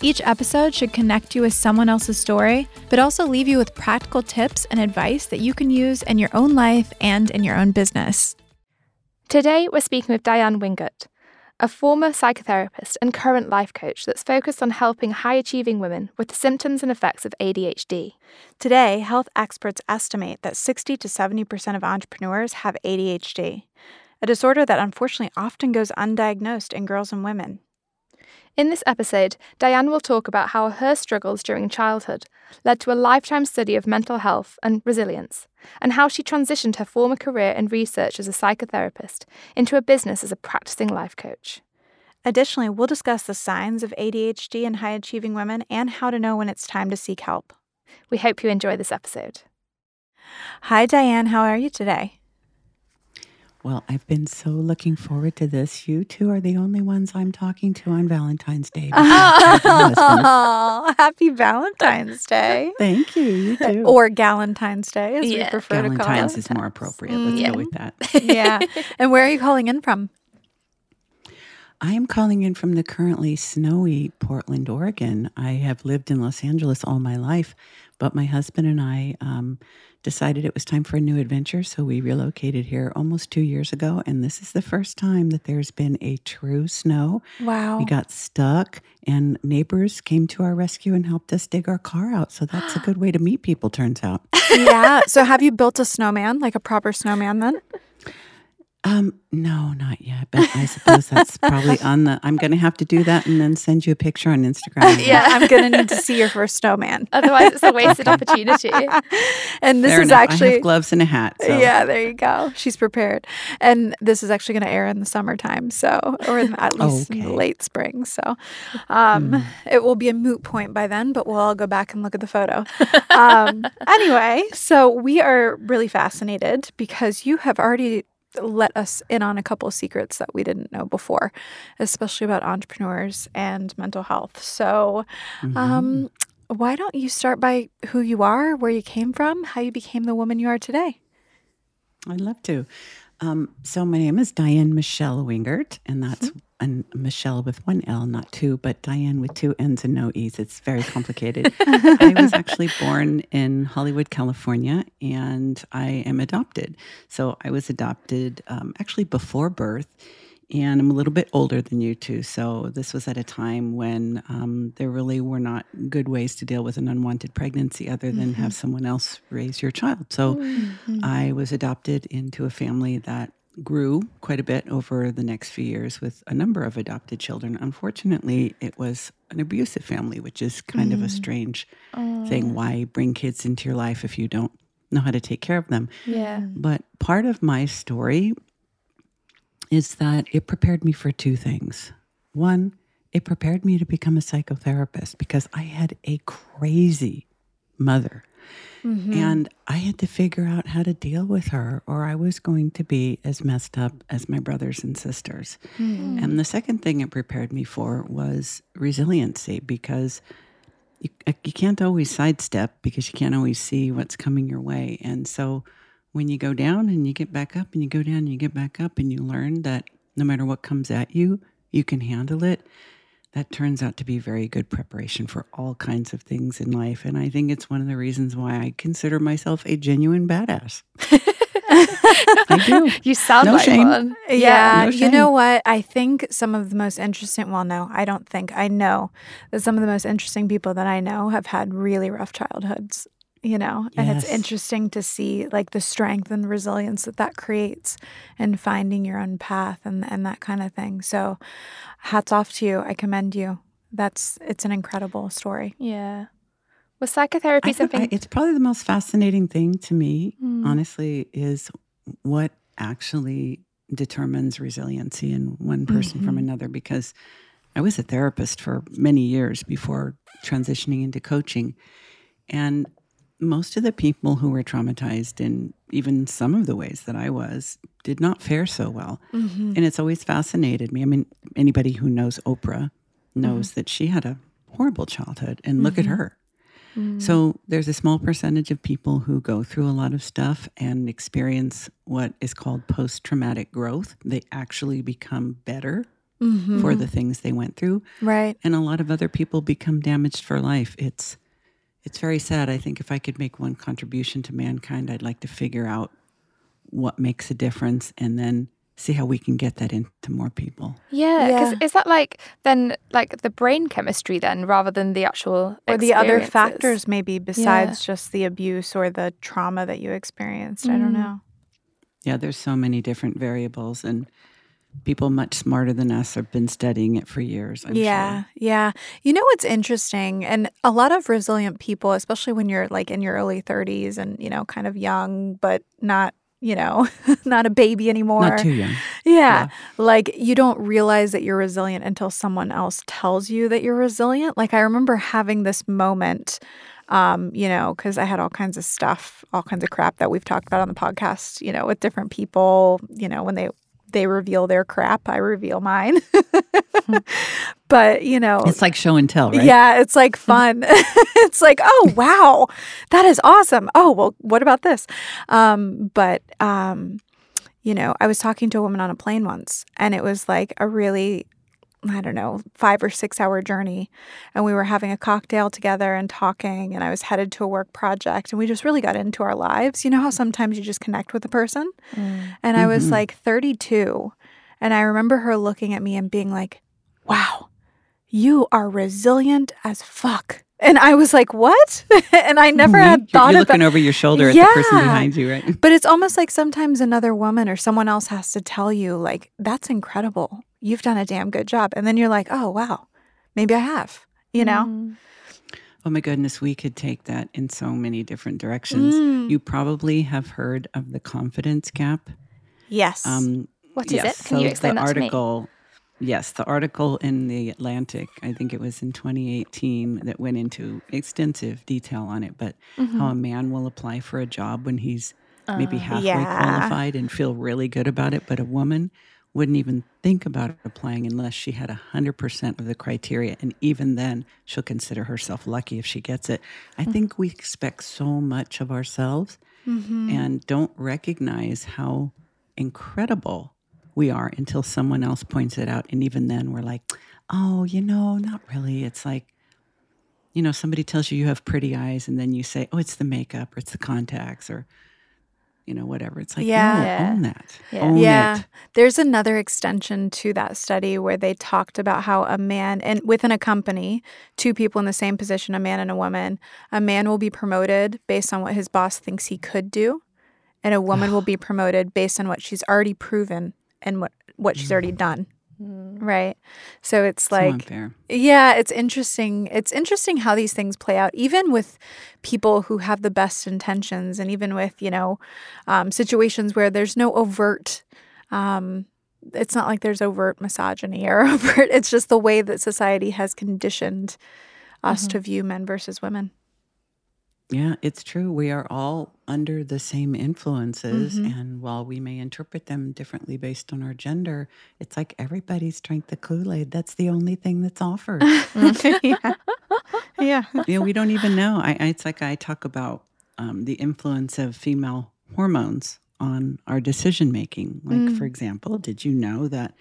Each episode should connect you with someone else's story, but also leave you with practical tips and advice that you can use in your own life and in your own business. Today, we're speaking with Diann Wingert, a former psychotherapist and current life coach that's focused on helping high achieving women with the symptoms and effects of ADHD. Today, health experts estimate that 60 to 70% of entrepreneurs have ADHD, a disorder that unfortunately often goes undiagnosed in girls and women. In this episode, Diann will talk about how her struggles during childhood led to a lifetime study of mental health and resilience, and how she transitioned her former career in research as a psychotherapist into a business as a practicing life coach. Additionally, we'll discuss the signs of ADHD in high achieving women and how to know when it's time to seek help. We hope you enjoy this episode. Hi, Diann. How are you today? Well, I've been so looking forward to this. You two are the only ones I'm talking to on Valentine's Day. Oh, happy Valentine's Day. Thank you. You uh, too. Or Galentine's Day, as Yeah. we prefer to call it. Valentine's it. is more appropriate. Let's Yeah. go with that. Mm. yeah. And where are you calling in from? I am calling in from the currently snowy Portland, Oregon. I have lived in Los Angeles all my life, but my husband and I um, decided it was time for a new adventure. So we relocated here almost two years ago. And this is the first time that there's been a true snow. Wow. We got stuck, and neighbors came to our rescue and helped us dig our car out. So that's a good way to meet people, turns out. yeah. So have you built a snowman, like a proper snowman then? Um, no, not yet. But I suppose that's probably on the. I'm going to have to do that and then send you a picture on Instagram. Yeah, I'm going to need to see your first snowman. Otherwise, it's a wasted opportunity. And this Fair is enough. I actually have gloves and a hat. So. Yeah, there you go. She's prepared. And this is actually going to air in the summertime, so or in, at least in the late spring. So um, it will be a moot point by then, but we'll all go back and look at the photo. Um, anyway, so we are really fascinated because you have already let us in on a couple of secrets that we didn't know before, especially about entrepreneurs and mental health. So Mhm. um, why don't you start by who you are, where you came from, how you became the woman you are today? I'd love to. Um, so my name is Diann Michele Wingert, and that's and Michele with one L, not two, but Diann with two N's and no E's. It's very complicated. I was actually born in Hollywood, California, and I am adopted. So I was adopted um, actually before birth. And I'm a little bit older than you two. So this was at a time when um, there really were not good ways to deal with an unwanted pregnancy other than mm-hmm. have someone else raise your child. So mm-hmm. I was adopted into a family that grew quite a bit over the next few years with a number of adopted children. Unfortunately, it was an abusive family, which is kind of a mm. strange thing. Why bring kids into your life if you don't know how to take care of them? Yeah. But part of my story is that it prepared me for two things. One, it prepared me to become a psychotherapist because I had a crazy mother. Mm-hmm. And I had to figure out how to deal with her, or I was going to be as messed up as my brothers and sisters. Mm-hmm. And the second thing it prepared me for was resiliency because you, you can't always sidestep because you can't always see what's coming your way. And so when you go down and you get back up and you go down and you get back up and you learn that no matter what comes at you, you can handle it. That turns out to be very good preparation for all kinds of things in life. And I think it's one of the reasons why I consider myself a genuine badass. I do. You sound No like shame. one. Yeah, no you know what? I think some of the most interesting, well, no, I don't think, I know that some of the most interesting people that I know have had really rough childhoods, you know? And it's interesting to see like the strength and resilience that that creates and finding your own path and, and that kind of thing. So hats off to you. I commend you. That's, it's an incredible story. Yeah. Was psychotherapy I don't- I- something? it's probably the most fascinating thing to me, Mm. honestly, is what actually determines resiliency in one person from Mhm. another. Because I was a therapist for many years before transitioning into coaching. And most of the people who were traumatized in even some of the ways that I was did not fare so well. Mm-hmm. And it's always fascinated me. I mean, anybody who knows Oprah knows mm-hmm. that she had a horrible childhood, and look at mm-hmm. her. Mm. So there's a small percentage of people who go through a lot of stuff and experience what is called post traumatic growth. They actually become better mm-hmm. for the things they went through. Right. And a lot of other people become damaged for life. It's it's very sad. I think if I could make one contribution to mankind, I'd like to figure out what makes a difference and then see how we can get that into more people. Yeah, because yeah. is that like then like the brain chemistry then rather than the actual or the other factors maybe besides yeah. just the abuse or the trauma that you experienced? Mm. I don't mm. know. Yeah, there's so many different variables and people much smarter than us have been studying it for years. I'm yeah, sure. yeah. You know what's interesting, and a lot of resilient people, especially when you're like in your early 30s and you know, kind of young, but not you know, not a baby anymore. Not too young. Yeah. yeah. Like you don't realize that you're resilient until someone else tells you that you're resilient. Like I remember having this moment, um, you know, because I had all kinds of stuff, all kinds of crap that we've talked about on the podcast, you know, with different people, you know, when they they reveal their crap, I reveal mine. but, you know, it's like show and tell, right? Yeah, it's like fun. it's like, oh, wow, that is awesome. Oh, well, what about this? Um, but, um, you know, I was talking to a woman on a plane once, and it was like a really I don't know, five or six hour journey. And we were having a cocktail together and talking. And I was headed to a work project. And we just really got into our lives. You know how sometimes you just connect with a person? Mm. And I was mm-hmm. like 32. And I remember her looking at me and being like, wow, you are resilient as fuck. And I was like, "What?" and I never mm-hmm. had thought you're, you're looking over your shoulder yeah. at the person behind you, right? But it's almost like sometimes another woman or someone else has to tell you, like, "That's incredible. You've done a damn good job." And then you're like, "Oh wow, maybe I have." You know. Mm. Oh my goodness, we could take that in so many different directions. Mm. You probably have heard of the confidence gap. Yes. Um, what is yes. it? Can so you explain the that article, to me? Yes, the article in the Atlantic, I think it was in 2018, that went into extensive detail on it, but mm-hmm. how a man will apply for a job when he's uh, maybe halfway yeah. qualified and feel really good about it, but a woman wouldn't even think about applying unless she had 100% of the criteria. And even then, she'll consider herself lucky if she gets it. I mm-hmm. think we expect so much of ourselves mm-hmm. and don't recognize how incredible we are until someone else points it out. And even then, we're like, oh, you know, not really. It's like, you know, somebody tells you you have pretty eyes, and then you say, oh, it's the makeup or it's the contacts or, you know, whatever. It's like, yeah, no, own that. Yeah. Own yeah. It. There's another extension to that study where they talked about how a man and within a company, two people in the same position, a man and a woman, a man will be promoted based on what his boss thinks he could do, and a woman will be promoted based on what she's already proven and what what she's already done. Right? So it's like yeah it's interesting. It's interesting how these things play out even with people who have the best intentions and even with you know um, situations where there's no overt um, it's not like there's overt misogyny or overt it's just the way that society has conditioned us mm-hmm. to view men versus women yeah, it's true. We are all under the same influences. Mm-hmm. And while we may interpret them differently based on our gender, it's like everybody's drank the Kool Aid. That's the only thing that's offered. yeah. yeah. You know, we don't even know. I, it's like I talk about um, the influence of female hormones on our decision making. Like, mm. for example, did you know that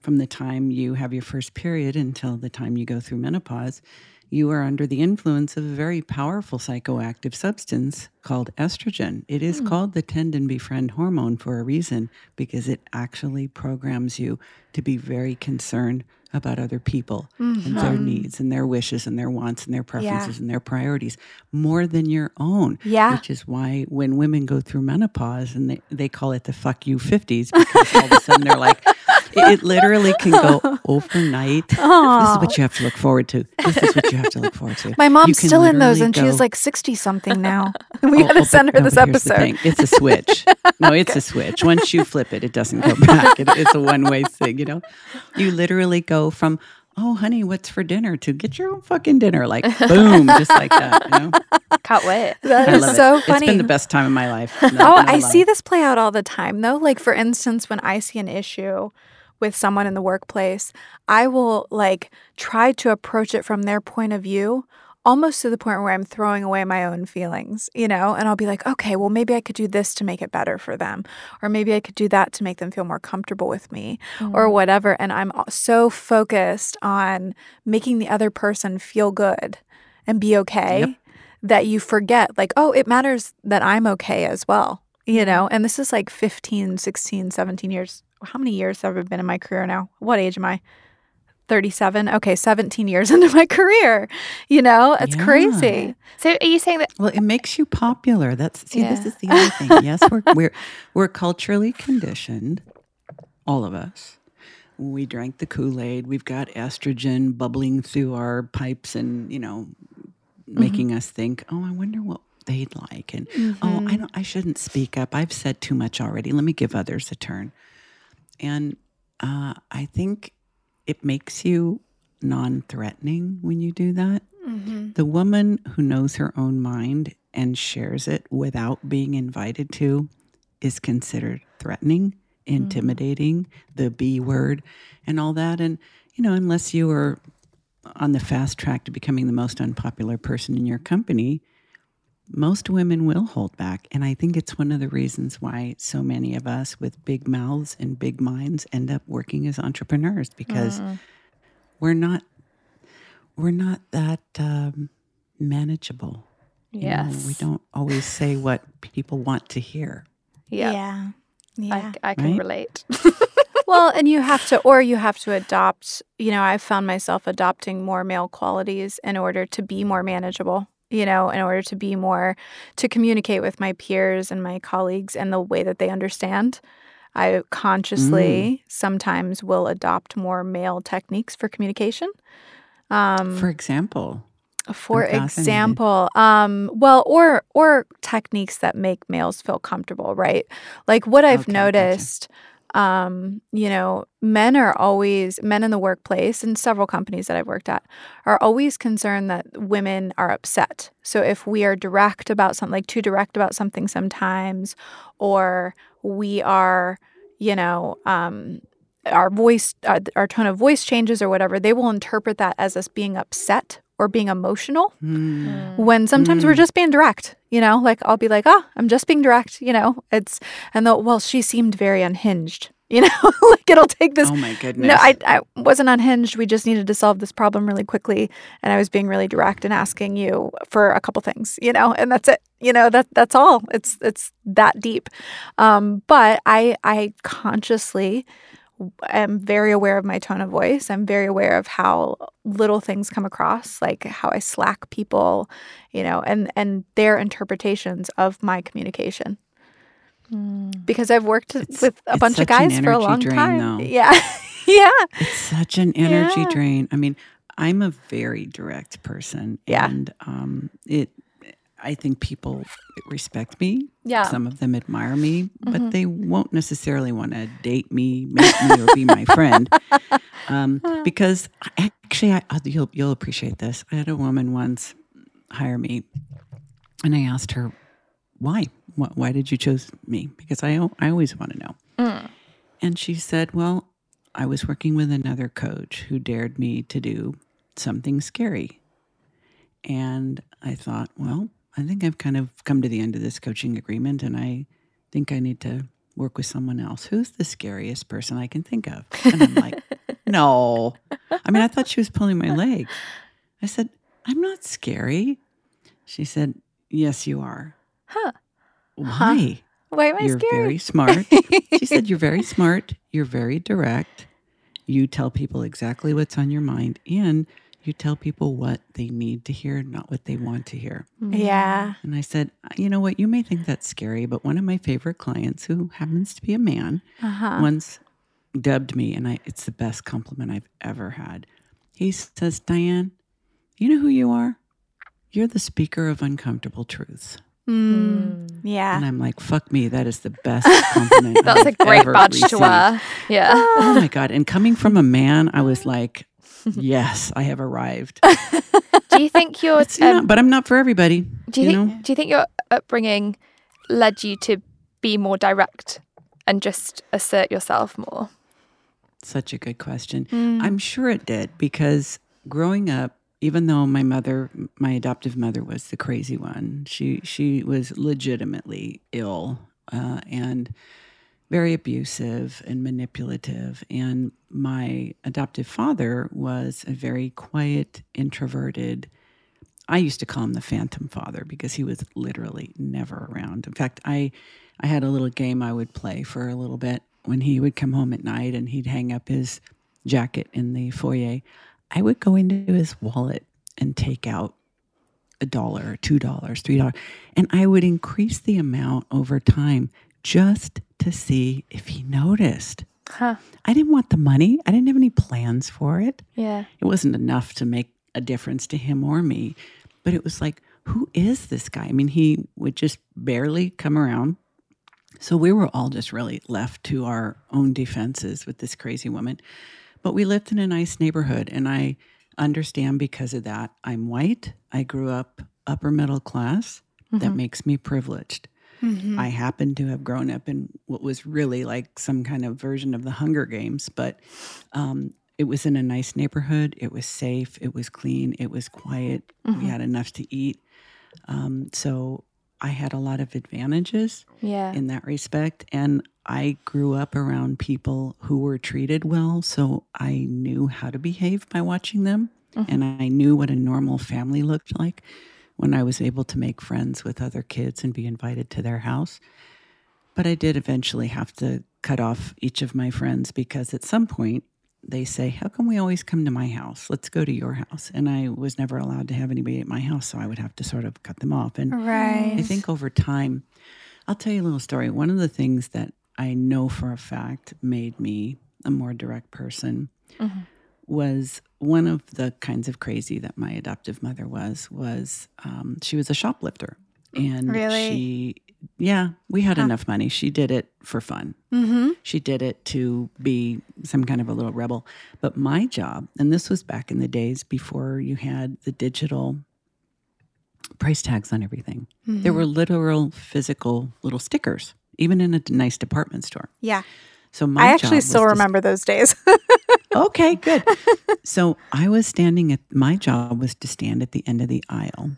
from the time you have your first period until the time you go through menopause, you are under the influence of a very powerful psychoactive substance called estrogen. It is mm. called the tend and befriend hormone for a reason because it actually programs you to be very concerned about other people mm-hmm. and their needs and their wishes and their wants and their preferences yeah. and their priorities more than your own. Yeah. Which is why when women go through menopause and they, they call it the fuck you 50s because all of a sudden they're like, it literally can go overnight. Aww. This is what you have to look forward to. This is what you have to look forward to. My mom's still in those, and go, she's like sixty something now. we oh, gotta oh, send her no, this episode. It's a switch. No, it's okay. a switch. Once you flip it, it doesn't go back. It, it's a one way thing. You know, you literally go from oh, honey, what's for dinner? To get your own fucking dinner. Like, boom, just like that. You know? Can't wait. That is so it. funny. It's been the best time of my life. Oh, I see this play out all the time, though. Like, for instance, when I see an issue with someone in the workplace, I will like try to approach it from their point of view, almost to the point where I'm throwing away my own feelings, you know? And I'll be like, okay, well, maybe I could do this to make it better for them, or maybe I could do that to make them feel more comfortable with me, or mm. whatever. And I'm so focused on making the other person feel good and be okay Yep. that you forget, like, oh, it matters that I'm okay as well, you know? And this is like 15, 16, 17 years. How many years have I been in my career now? What age am I? 37. Okay, 17 years into my career. You know, it's Yeah. crazy. So are you saying that? Well, it makes you popular. That's see, this is the other thing. Yes, we're we're we're culturally conditioned, all of us. We drank the Kool Aid. We've got estrogen bubbling through our pipes, and you know, mm-hmm. making us think, "Oh, I wonder what they'd like," and "Oh, I mm-hmm. don't. I shouldn't speak up. I've said too much already. Let me give others a turn." And uh, I think it makes you non-threatening when you do that. Mm-hmm. The woman who knows her own mind and shares it without being invited to is considered threatening, mm-hmm. intimidating, the B word, and all that. And, you know, unless you are on the fast track to becoming the most unpopular person in your company, most women will hold back. And I think it's one of the reasons why so many of us with big mouths and big minds end up working as entrepreneurs because we're not we're not that um, manageable. You know, Yes. we don't always say what people want to hear. Yeah. Yeah. Yeah. I, I can Right? relate. well, and you have to, or you have to adopt, you know, I've found myself adopting more male qualities in order to be more manageable, you know, in order to be more, to communicate with my peers and my colleagues in the way that they understand. I consciously sometimes will adopt more male techniques for communication. Um, For example, for example, um, well, or or techniques that make males feel comfortable, right? Like what I've Okay, gotcha. Um, you know, men are always men in the workplace and several companies that I've worked at are always concerned that women are upset. So if we are direct about something, like too direct about something sometimes, or we are, you know, um, our voice, our, our tone of voice changes or whatever, they will interpret that as us being upset or being emotional Hmm. when sometimes we're Mm. just being direct, you know, like I'll be like, oh, I'm just being direct, you know, it's, and they'll, well, she seemed very unhinged, you know, like it'll take this. oh my goodness. No, I, I wasn't unhinged. We just needed to solve this problem really quickly. And I was being really direct and asking you for a couple things, you know, and that's it. You know, that that's all. It's it's that deep. Um, but I I consciously am very aware of my tone of voice. I'm very aware of how little things come across, like how I slack people, you know, and and their interpretations of my communication. Because I've worked It's- with a bunch of guys for a long drain, time. though. Yeah. yeah. It's such an energy Yeah. drain. I mean, I'm a very direct person. Yeah. And um, it, I think people respect me. Yeah. Some of them admire me, Mm-hmm. but they won't necessarily want to date me, make me, or be my friend. Um, because I, actually, I, you'll you'll appreciate this. I had a woman once hire me, and I asked her why. Why, why did you choose me? Because I I always want to know. And she said, "Well, I was working with another coach who dared me to do something scary." And I thought, well, I think I've kind of come to the end of this coaching agreement and I think I need to work with someone else. Who's the scariest person I can think of? And I'm like, no. I mean, I thought she was pulling my leg. I said, I'm not scary. She said, Yes, you are. Huh. Why? Why am I scary? You're scared? very smart. she said, You're very smart. You're very direct. You tell people exactly what's on your mind and you tell people what they need to hear, not what they want to hear. yeah. And I said, You know what? You may think that's scary, but one of my favorite clients, who happens to be a man, Uh-huh. once dubbed me, and I, it's the best compliment I've ever had. He says, Diann, you know who you are? You're the speaker of uncomfortable truths. Mm. Yeah. And I'm like, fuck me, that is the best compliment. That's a I've great ever badge to Yeah. Oh my God. And coming from a man, I was like, yes, I have arrived. Do you think your um, but I'm not for everybody. do you, you think know? do you think your upbringing led you to be more direct and just assert yourself more? Such a good question. Mm. I'm sure it did because growing up, even though my mother, my adoptive mother, was the crazy one, she she was legitimately ill uh, and very abusive and manipulative. And my adoptive father was a very quiet, introverted. I used to call him the phantom father because he was literally never around. In fact, I I had a little game I would play for a little bit when he would come home at night and he'd hang up his jacket in the foyer. I would go into his wallet and take out a dollar, two dollars, three dollars, and I would increase the amount over time just to see if he noticed. Huh. I didn't want the money. I didn't have any plans for it. Yeah. It wasn't enough to make a difference to him or me, but it was like, who is this guy? I mean, he would just barely come around. So we were all just really left to our own defenses with this crazy woman. But we lived in a nice neighborhood, and I understand because of that. I'm white. I grew up upper middle class. That mm-hmm. makes me privileged. Mm-hmm. I happen to have grown up in what was really like some kind of version of the Hunger Games, but um, it was in a nice neighborhood. It was safe. It was clean. It was quiet. We had enough to eat. Um, so I had a lot of advantages Yeah. in that respect. And I grew up around people who were treated well. So I knew how to behave by watching them. And I knew what a normal family looked like when I was able to make friends with other kids and be invited to their house. But I did eventually have to cut off each of my friends because at some point they say, How come we always come to my house? Let's go to your house. And I was never allowed to have anybody at my house. So I would have to sort of cut them off. And Right. I think over time, I'll tell you a little story. One of the things that I know for a fact made me a more direct person mm-hmm. Was one of the kinds of crazy that my adoptive mother was was um, she was a shoplifter and Really? she yeah we had enough money she did it for fun Mm-hmm. she did it to be some kind of a little rebel. But my job, and this was back in the days before you had the digital price tags on everything, there were literal physical little stickers, even in a nice department store. Yeah. So my I actually still to- remember those days. Okay, good. so I was standing at my job was to stand at the end of the aisle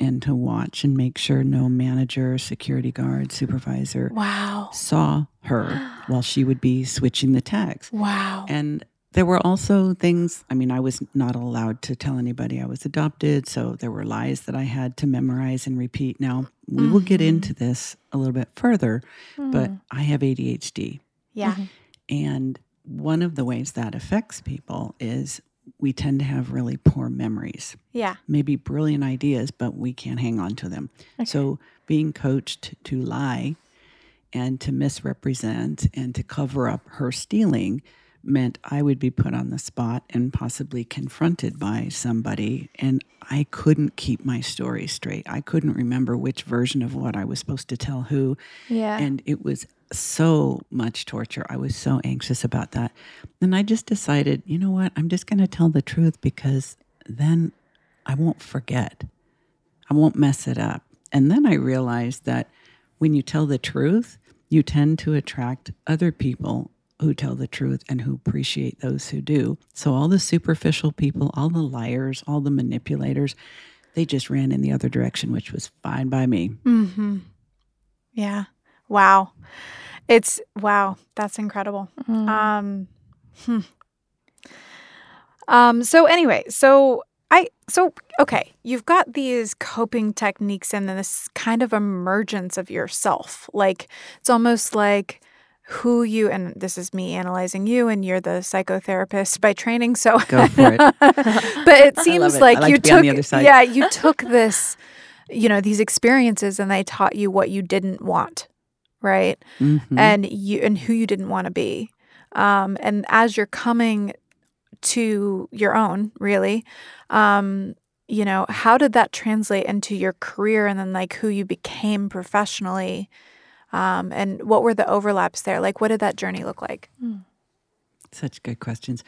and to watch and make sure no manager, security guard, supervisor wow. saw her while she would be switching the tags. Wow. And there were also things, I mean, I was not allowed to tell anybody I was adopted. So there were lies that I had to memorize and repeat. Now, we will get mm-hmm. into this a little bit further, but mm. I have ADHD. Yeah. And one of the ways that affects people is we tend to have really poor memories, Yeah. maybe brilliant ideas, but we can't hang on to them. So being coached to lie and to misrepresent and to cover up her stealing meant I would be put on the spot and possibly confronted by somebody. And I couldn't keep my story straight. I couldn't remember which version of what I was supposed to tell who. Yeah. And it was so much torture. I was so anxious about that. And I just decided, you know what? I'm just going to tell the truth because then I won't forget. I won't mess it up. And then I realized that when you tell the truth, you tend to attract other people who tell the truth and who appreciate those who do. So all the superficial people, all the liars, all the manipulators, they just ran in the other direction, which was fine by me. Mm-hmm. Yeah. Wow. It's wow. That's incredible. Mm. Um, hmm. um. So anyway, so I so okay. You've got these coping techniques and then this kind of emergence of yourself. Like it's almost like who you and this is me analyzing you and you're the psychotherapist by training so Go for it. but it seems it. like, like you to took the other side. yeah you took this you know these experiences and they taught you what you didn't want right Mhm. and you and who you didn't want to be um, and as you're coming to your own really um, you know how did that translate into your career and then like who you became professionally um, and what were the overlaps there like what did that journey look like Such good questions.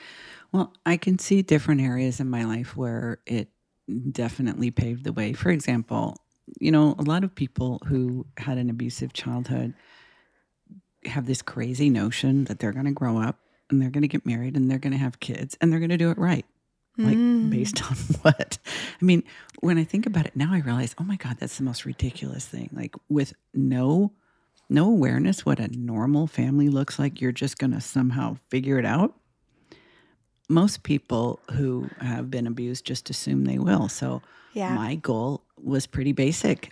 Well, I can see different areas in my life where it definitely paved the way. For example, you know, a lot of people who had an abusive childhood have this crazy notion that they're going to grow up and they're going to get married and they're going to have kids and they're going to do it right. Like, Mm. based on what? I mean, when I think about it now, I realize, oh my God, that's the most ridiculous thing. Like, with no no awareness what a normal family looks like, you're just going to somehow figure it out. Most people who have been abused just assume they will. So, Yeah. my goal was pretty basic.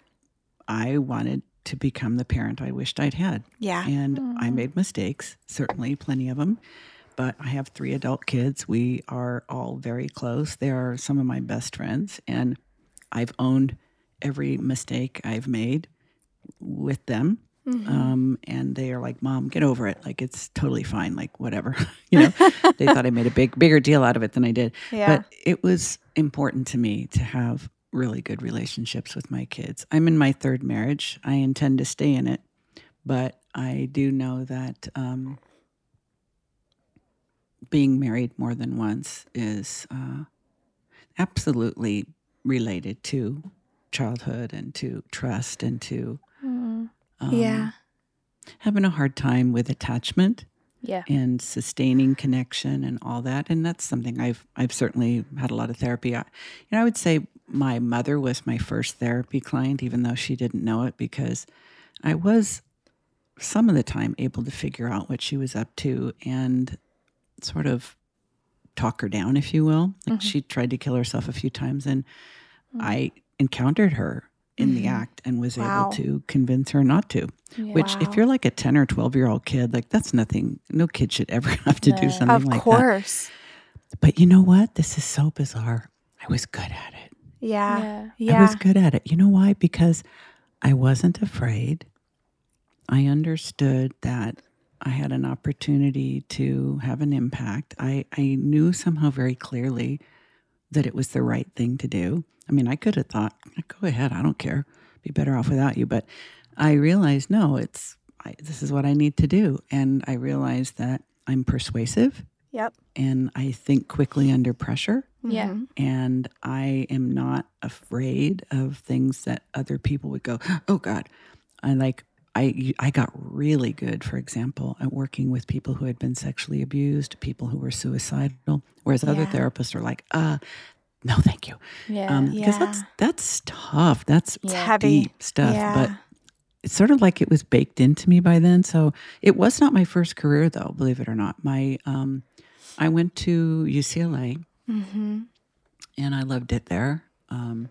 I wanted to become the parent I wished I'd had. yeah. And I made mistakes, certainly plenty of them. But I have three adult kids. We are all very close. They are some of my best friends. And I've owned every mistake I've made with them. Um, and they are like, Mom, get over it. Like, it's totally fine. Like, whatever. you know, they thought I made a big, bigger deal out of it than I did. Yeah. But it was important to me to have really good relationships with my kids. I'm in my third marriage. I intend to stay in it, but I do know that um, being married more than once is uh, absolutely related to childhood and to trust and to um, yeah. having a hard time with attachment Yeah. and sustaining connection and all that and that's something i've i've certainly had a lot of therapy I, you know i would say my mother was my first therapy client even though she didn't know it because i was some of the time able to figure out what she was up to and sort of talk her down if you will like mm-hmm. she tried to kill herself a few times and mm. i encountered her in the mm-hmm. act and was Wow. able to convince her not to which, if you're like a 10 or 12 year old kid, like that's nothing. No kid should ever have to do something Of like course. that. Of course. But you know what? This is so bizarre. I was good at it. Yeah. Yeah. Yeah. I was good at it. You know why? Because I wasn't afraid. I understood that I had an opportunity to have an impact. I, I knew somehow very clearly that it was the right thing to do. I mean, I could have thought, go ahead, I don't care. Be better off without you. But I realized, no, it's I, this is what I need to do. And I realized that I'm persuasive Yep. and I think quickly under pressure Yeah. Mhm. and I am not afraid of things that other people would go, "Oh God." I like I I got really good, for example, at working with people who had been sexually abused, people who were suicidal, whereas other Yeah. therapists are like, "Uh, no, thank you," Yeah. um, because that's Yeah. that's tough. That's It's heavy. deep stuff, Yeah. but it's sort of like it was baked into me by then. So it was not my first career, though. Believe it or not, my um, I went to UCLA Mm-hmm. and I loved it there. Um,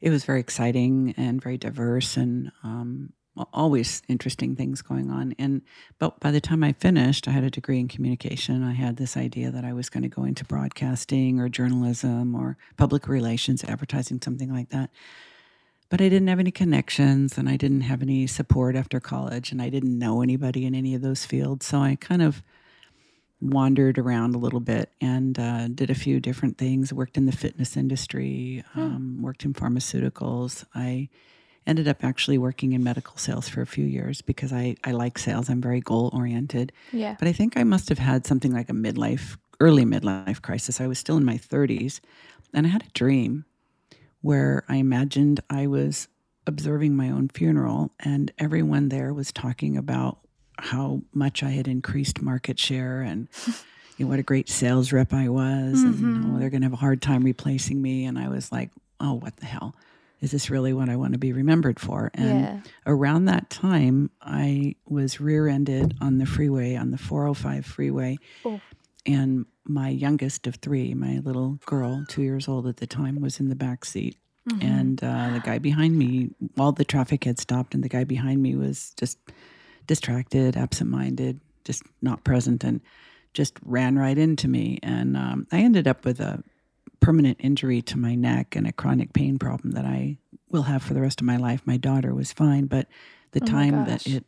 it was very exciting and very diverse, and um, always interesting things going on. And but by the time I finished, I had a degree in communication. I had this idea that I was going to go into broadcasting or journalism or public relations, advertising, something like that. But I didn't have any connections, and I didn't have any support after college, and I didn't know anybody in any of those fields. So I kind of wandered around a little bit and uh, did a few different things. Worked in the fitness industry, um, worked in pharmaceuticals. I ended up actually working in medical sales for a few years because I, I like sales. I'm very goal oriented. Yeah. But I think I must have had something like a midlife, early midlife crisis. I was still in my 30s and I had a dream where I imagined I was observing my own funeral and everyone there was talking about how much I had increased market share and you know, what a great sales rep I was and oh, they're going to have a hard time replacing me. And I was like, oh, what the hell? Is this really what I want to be remembered for? And Yeah. around that time, I was rear ended on the freeway, on the 405 freeway. Oh. And my youngest of three, my little girl, two years old at the time, was in the back seat. And uh, the guy behind me, while the traffic had stopped, and the guy behind me was just distracted, absent minded, just not present, and just ran right into me. And um, I ended up with a permanent injury to my neck and a chronic pain problem that I will have for the rest of my life. My daughter was fine, but the Oh time that it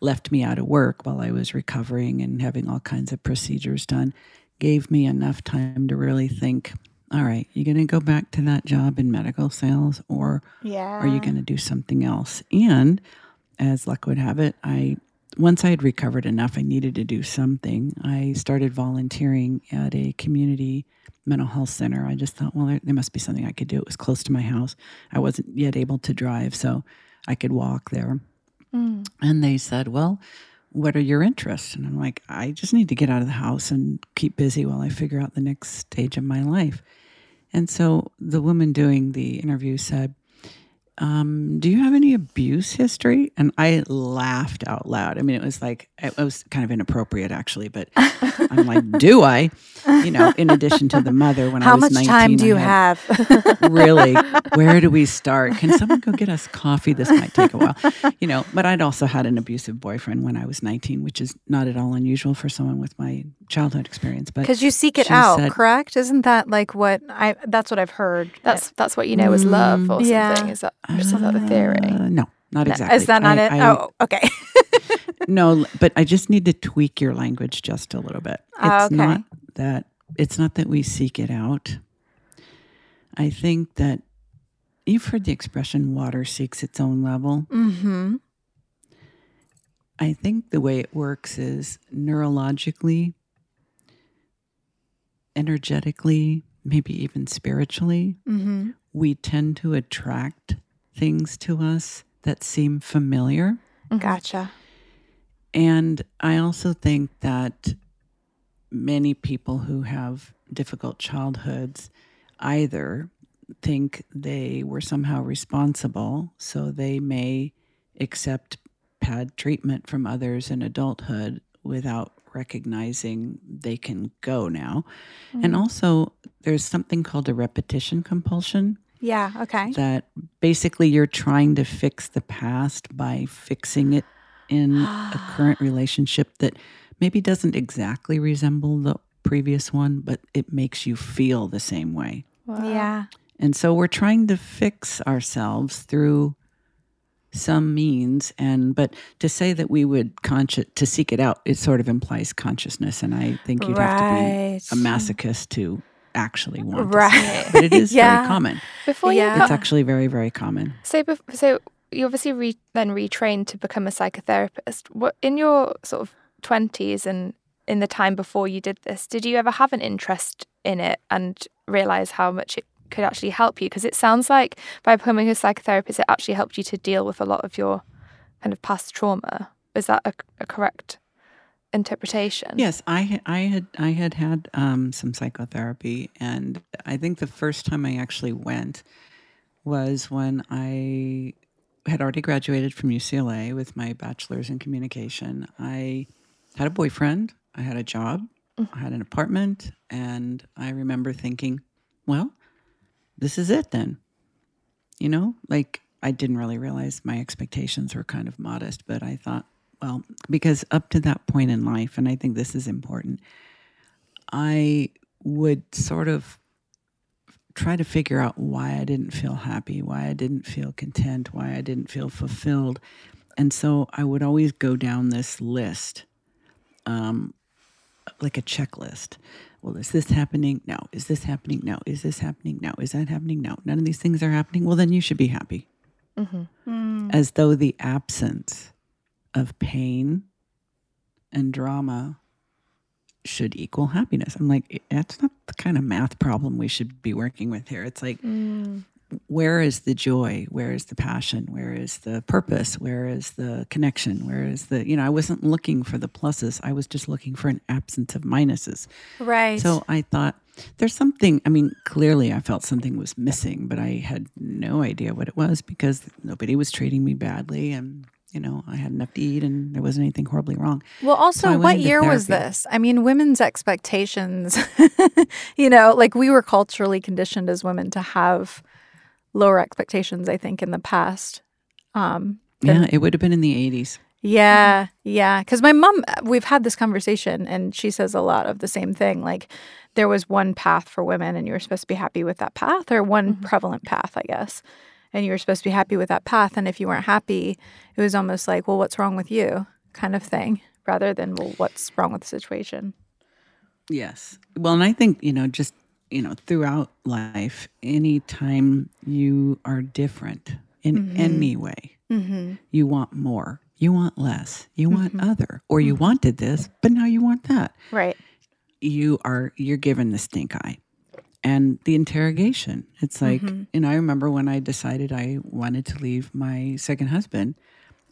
left me out of work while I was recovering and having all kinds of procedures done gave me enough time to really think all right, you're going to go back to that job in medical sales or Yeah. are you going to do something else? And as luck would have it, I once I had recovered enough, I needed to do something. I started volunteering at a community mental health center. I just thought, well, there, there must be something I could do. It was close to my house. I wasn't yet able to drive, so I could walk there. Mm. And they said, well, what are your interests? And I'm like, I just need to get out of the house and keep busy while I figure out the next stage of my life. And so the woman doing the interview said, um, do you have any abuse history? And I laughed out loud. I mean, it was like, it was kind of inappropriate actually, but I'm like, do I? You know, in addition to the mother when I How was much 19, time do you had- have? really where do we start can someone go get us coffee this might take a while you know but i'd also had an abusive boyfriend when i was 19 which is not at all unusual for someone with my childhood experience but Because you seek it out, said- correct? Isn't that like what I? That's what I've heard. That's that's what you know is love or Yeah. something. Is that is that the theory? uh, no not No, exactly Is that not I- it? I- oh, okay. no but i just need to tweak your language just a little bit it's Ah, okay. not that it's not that we seek it out i think that you've heard the expression water seeks its own level mm-hmm. I think the way it works is neurologically, energetically, maybe even spiritually, Mm-hmm. we tend to attract things to us that seem familiar. Mm-hmm. Gotcha. And I also think that many people who have difficult childhoods either think they were somehow responsible, so they may accept bad treatment from others in adulthood without recognizing they can go now. Mm-hmm. And also, there's something called a repetition compulsion Yeah. Okay. that basically you're trying to fix the past by fixing it in a current relationship that maybe doesn't exactly resemble the previous one, but it makes you feel the same way. Yeah. And so we're trying to fix ourselves through some means and but to say that we would conscious to seek it out it sort of implies consciousness and i think you'd have to be a masochist to actually want to Right. see it. but it is Yeah. very common Before Yeah. you it's actually very very common so bef- so you obviously re- then retrained to become a psychotherapist. What in your sort of twenties and in the time before you did this, did you ever have an interest in it and realize how much it could actually help you? Because it sounds like by becoming a psychotherapist, it actually helped you to deal with a lot of your kind of past trauma. Is that a, a correct interpretation? Yes, I I had I had had um, some psychotherapy, and I think the first time I actually went was when I had already graduated from UCLA with my bachelor's in communication. I had a boyfriend, I had a job, I had an apartment, and I remember thinking, well, this is it then. You know, like I didn't really realize my expectations were kind of modest, but I thought, well, because up to that point in life, and I think this is important, I would sort of try to figure out why I didn't feel happy, why I didn't feel content, why I didn't feel fulfilled. And so I would always go down this list, um, like a checklist. Well, is this happening? No. Is this happening? No. Is this happening? No. Is that happening? No. None of these things are happening. Well, then you should be happy. As though the absence of pain and drama should equal happiness. I'm like, eh, that's not the kind of math problem we should be working with here. It's like, mm. where is the joy? Where is the passion? Where is the purpose? Where is the connection? Where is the, you know, I wasn't looking for the pluses. I was just looking for an absence of minuses. Right. So I thought there's something, I mean, clearly I felt something was missing, but I had no idea what it was because nobody was treating me badly. And, you know, I had enough to eat and there wasn't anything horribly wrong. Well, also, went what year was this? I mean, women's expectations, you know, like we were culturally conditioned as women to have lower expectations, I think, in the past. Um, than- Yeah, it would have been in the 80s. yeah, yeah. Because my mom, we've had this conversation, and she says a lot of the same thing. Like, there was one path for women, and you were supposed to be happy with that path, or one prevalent path, I guess. And you were supposed to be happy with that path. And if you weren't happy, it was almost like, well, what's wrong with you, kind of thing, rather than, well, what's wrong with the situation. Yes. Well, and I think, you know, just, you know, throughout life, anytime you are different in mm-hmm. any way, Mm-hmm. you want more. You want less. You want mm-hmm. other. Or you mm-hmm. wanted this, but now you want that. Right. You are you're given the stink eye. And the interrogation. It's like, mm-hmm. you know, I remember when I decided I wanted to leave my second husband,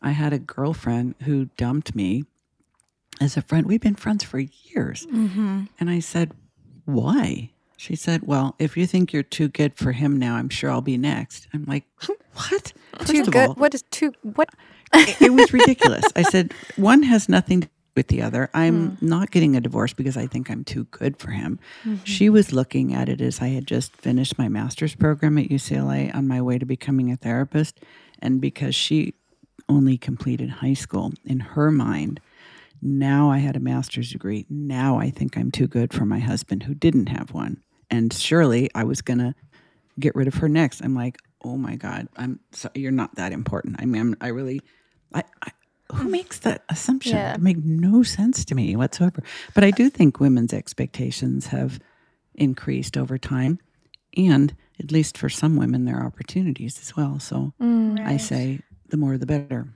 I had a girlfriend who dumped me as a friend. We've been friends for years. Mm-hmm. And I said, Why? She said, Well, if you think you're too good for him now, I'm sure I'll be next. I'm like, What? First Too good. all, What is too? What? it, it was ridiculous. I said, One has nothing to do with the other. I'm hmm. not getting a divorce because I think I'm too good for him. Mm-hmm. She was looking at it as I had just finished my master's program at UCLA on my way to becoming a therapist. And because she only completed high school, in her mind, now I had a master's degree. Now I think I'm too good for my husband who didn't have one. And surely I was going to get rid of her next. I'm like, oh my God, I'm so, you're not that important. I mean, I'm, I really, I, I, who hmm. makes that assumption? Yeah. It made no sense to me whatsoever. But I do think women's expectations have increased over time. And at least for some women, there are opportunities as well. So mm. I say the more the better.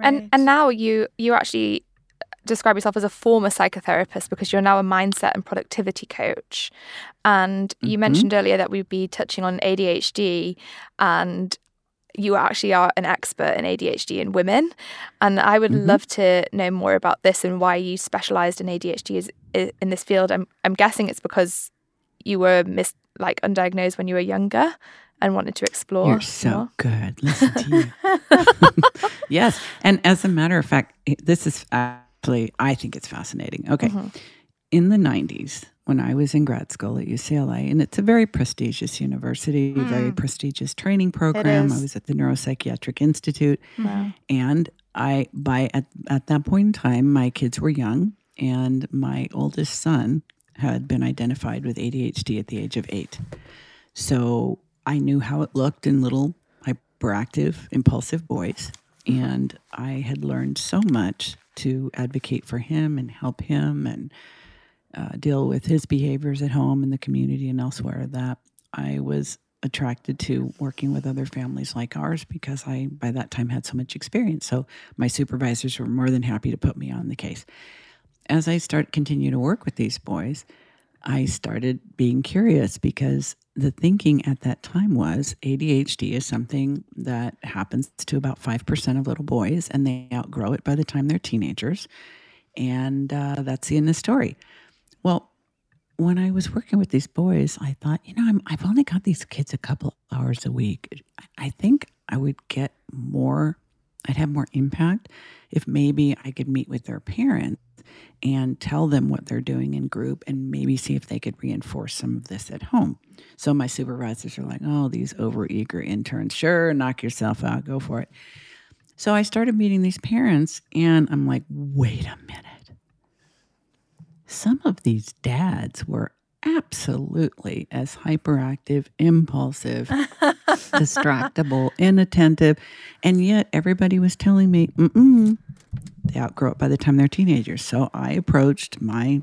And and now you you actually describe yourself as a former psychotherapist because you're now a mindset and productivity coach. And you mm-hmm. mentioned earlier that we'd be touching on ADHD and you actually are an expert in ADHD in women. And I would love to know more about this and why you specialized in ADHD is, i- in this field. I'm I'm guessing it's because you were mis like undiagnosed when you were younger and wanted to explore. You're so more. good. Listen to you. yes. And as a matter of fact, this is actually, I think it's fascinating. Okay. Mm-hmm. In the 90s, when I was in grad school at UCLA, and it's a very prestigious university, hmm. very prestigious training program. I was at the Neuropsychiatric Institute. Wow. And I, by at, at that point in time, my kids were young, and my oldest son had been identified with ADHD at the age of eight. So I knew how it looked in little hyperactive, impulsive boys. And I had learned so much to advocate for him and help him and uh, deal with his behaviors at home in the community and elsewhere that I was attracted to working with other families like ours because I, by that time, had so much experience. So my supervisors were more than happy to put me on the case. As I start continue to work with these boys, I started being curious because the thinking at that time was ADHD is something that happens to about 5% of little boys and they outgrow it by the time they're teenagers. And uh, that's the end of the story. When I was working with these boys, I thought, you know, I'm, I've only got these kids a couple hours a week. I- I think I would get more, I'd have more impact if maybe I could meet with their parents and tell them what they're doing in group and maybe see if they could reinforce some of this at home. So my supervisors are like, oh, these overeager interns, sure, knock yourself out, go for it. So I started meeting these parents and I'm like, wait a minute. Some of these dads were absolutely as hyperactive, impulsive, distractible, inattentive. And yet everybody was telling me, mm-mm, they outgrow it by the time they're teenagers. So I approached my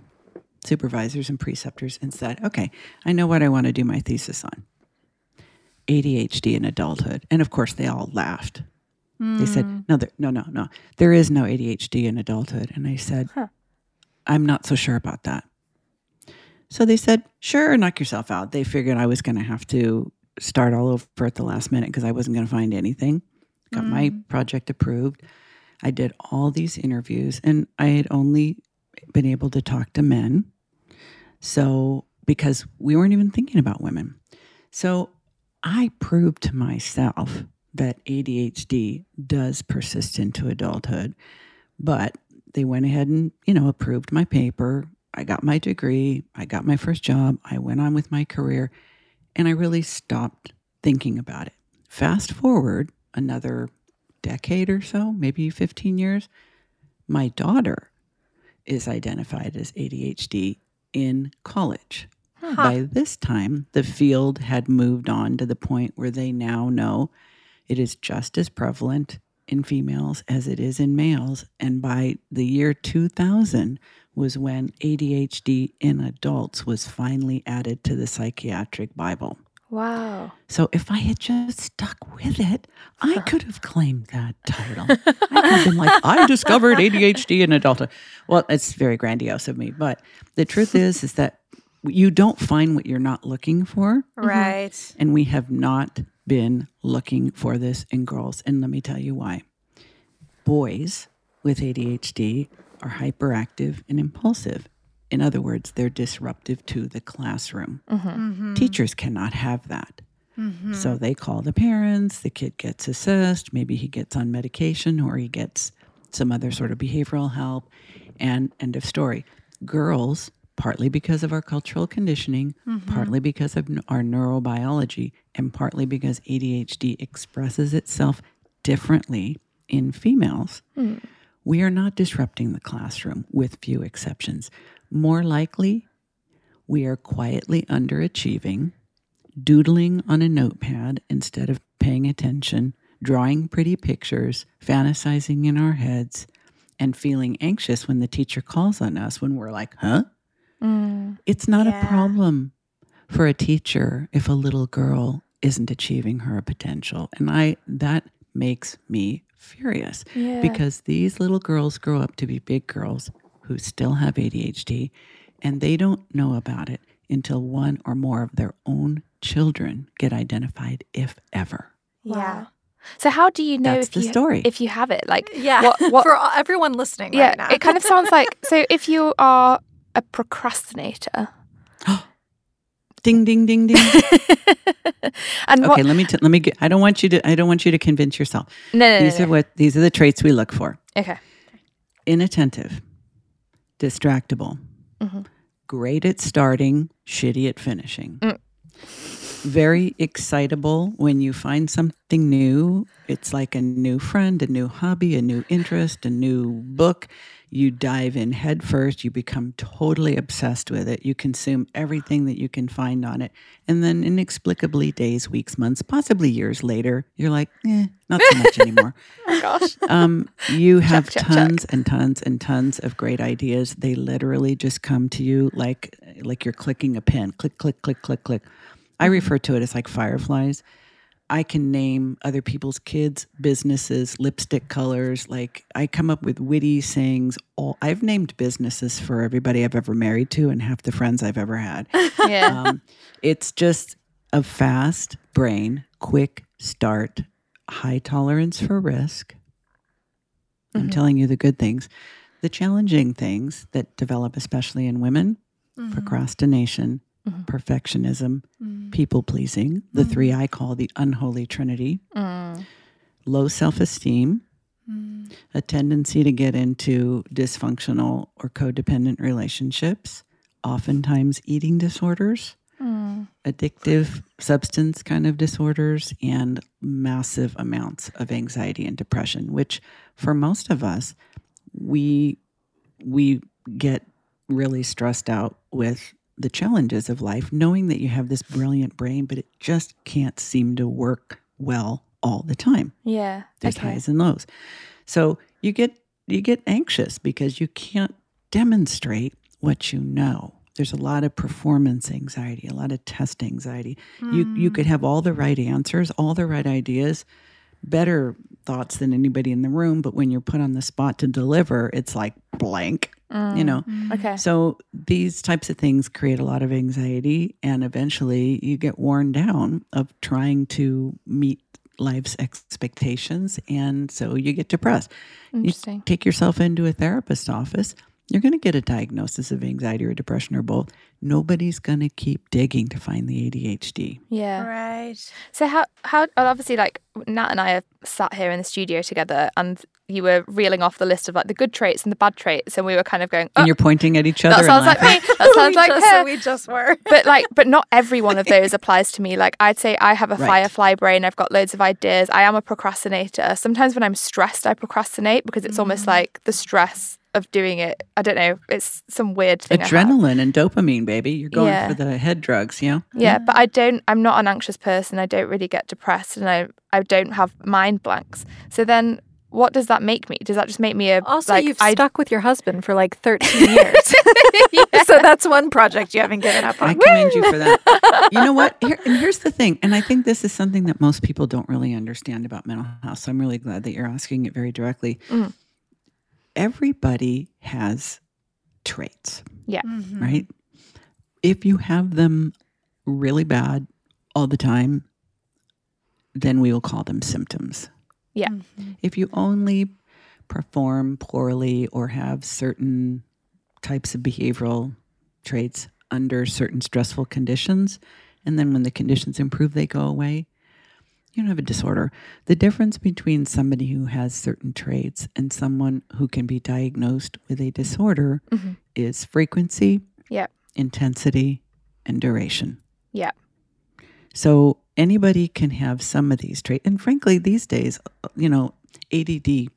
supervisors and preceptors and said, okay, I know what I want to do my thesis on ADHD in adulthood. And of course, they all laughed. They said, hmm. no, there, no, no, no. There is no ADHD in adulthood. And I said, I'm not so sure about that. So they said, sure, knock yourself out. They figured I was going to have to start all over at the last minute because I wasn't going to find anything. Got my mm. project approved. I did all these interviews and I had only been able to talk to men. So, because we weren't even thinking about women. So, I proved to myself that ADHD does persist into adulthood. But they went ahead and, you know, approved my paper. I got my degree. I got my first job. I went on with my career and I really stopped thinking about it. Fast forward another decade or so, maybe 15 years, my daughter is identified as ADHD in college. By this time, the field had moved on to the point where they now know it is just as prevalent in females as it is in males. And by the year 2000 was when ADHD in adults was finally added to the psychiatric Bible. Wow. So if I had just stuck with it, I could have claimed that title. I could have been like, I discovered ADHD in adulthood. Well, it's very grandiose of me, but the truth is, is that you don't find what you're not looking for, Right. and we have not been looking for this in girls. And let me tell you why. Boys with ADHD are hyperactive and impulsive. In other words, they're disruptive to the classroom. Mm-hmm. Mm-hmm. Teachers cannot have that. Mm-hmm. So they call the parents, the kid gets assessed, maybe he gets on medication or he gets some other sort of behavioral help, and end of story. Girls, partly because of our cultural conditioning, mm-hmm. partly because of our neurobiology, and partly because ADHD expresses itself differently in females, mm. we are not disrupting the classroom with few exceptions. More likely, we are quietly underachieving, doodling on a notepad instead of paying attention, drawing pretty pictures, fantasizing in our heads, and feeling anxious when the teacher calls on us when we're like, huh? Mm. It's not Yeah. a problem for a teacher if a little girl isn't achieving her potential. And I that makes me furious Yeah. because these little girls grow up to be big girls who still have ADHD and they don't know about it until one or more of their own children get identified if ever. Yeah. So how do you know That's if the you story. if you have it? Like Yeah. what, what For everyone listening yeah, right now. it kind of sounds like so if you are a procrastinator Ding ding ding ding. and okay, what let me t- let me get I don't want you to I don't want you to convince yourself. no, no, no, These no, are what these are the traits we look for. okay. Inattentive, distractible, Mhm. great at starting, shitty at finishing. Mm. Very excitable when you find something new. It's like a new friend, a new hobby, a new interest, a new book. You dive in headfirst. You become totally obsessed with it. You consume everything that you can find on it. And then, inexplicably, days, weeks, months, possibly years later, you're like, eh, not so much anymore. Oh gosh. Um, you have check, check. tons and tons and tons of great ideas. They literally just come to you like like you're clicking a pen. Click, click, click, click, click. I Mm-hmm. refer to it as like fireflies. I can name other people's kids, businesses, lipstick colors. Like I come up with witty sayings. All I've named businesses for everybody I've ever married to and half the friends I've ever had. Yeah. Um, it's just a fast brain, quick start, high tolerance for risk. I'm telling you the good things. The challenging things that develop, especially in women procrastination, perfectionism, people pleasing, the three I call the unholy trinity, Mm. low self esteem, a tendency to get into dysfunctional or codependent relationships, oftentimes eating disorders, Mm. addictive substance kind of disorders, and massive amounts of anxiety and depression, which for most of us, we we get really stressed out with the challenges of life, knowing that you have this brilliant brain, but it just can't seem to work well all the time. Yeah. There's okay. highs and lows. So you get you get anxious because you can't demonstrate what you know. There's a lot of performance anxiety, a lot of test anxiety. You you hmm. could have all the right answers, all the right ideas, better thoughts than anybody in the room, but when you're put on the spot to deliver, it's like blank. You know. Mm. Okay. So these types of things create a lot of anxiety, and eventually you get worn down of trying to meet life's expectations, and so you get depressed. You Interesting. take yourself into a therapist's office. You're going to get a diagnosis of anxiety or depression or both. Nobody's going to keep digging to find the ADHD. Yeah. Right. So how how obviously like Nat and I have sat here in the studio together and you were reeling off the list of like the good traits and the bad traits and we were kind of going oh, And you're pointing at each other. that sounds like me that sounds we like just, her we just were. but like but not every one of those applies to me like I'd say I have a Right. firefly brain I've got loads of ideas I am a procrastinator sometimes when I'm stressed I procrastinate because it's almost Mm. like the stress of doing it I don't know it's some weird thing Adrenaline and dopamine, baby. You're going Yeah. for the head drugs, you know? Yeah, but I don't. I'm not an anxious person. I don't really get depressed, and I I don't have mind blanks. So then, what does that make me? Does that just make me a Also, like you've I stuck with your husband for like 13 years. so that's one project you haven't given up on. I commend you for that. you know what? Here, and here's the thing, and I think this is something that most people don't really understand about mental health. So I'm really glad that you're asking it very directly. Mm. Everybody has traits, Yeah. Mm-hmm. right? If you have them really bad all the time, then we will call them symptoms. Yeah. Mm-hmm. If you only perform poorly or have certain types of behavioral traits under certain stressful conditions, and then when the conditions improve, they go away, you don't have a disorder. The difference between somebody who has certain traits and someone who can be diagnosed with a disorder Mhm. is frequency, Yeah. intensity, and duration. Yeah. So anybody can have some of these traits. And frankly, these days, you know, ADD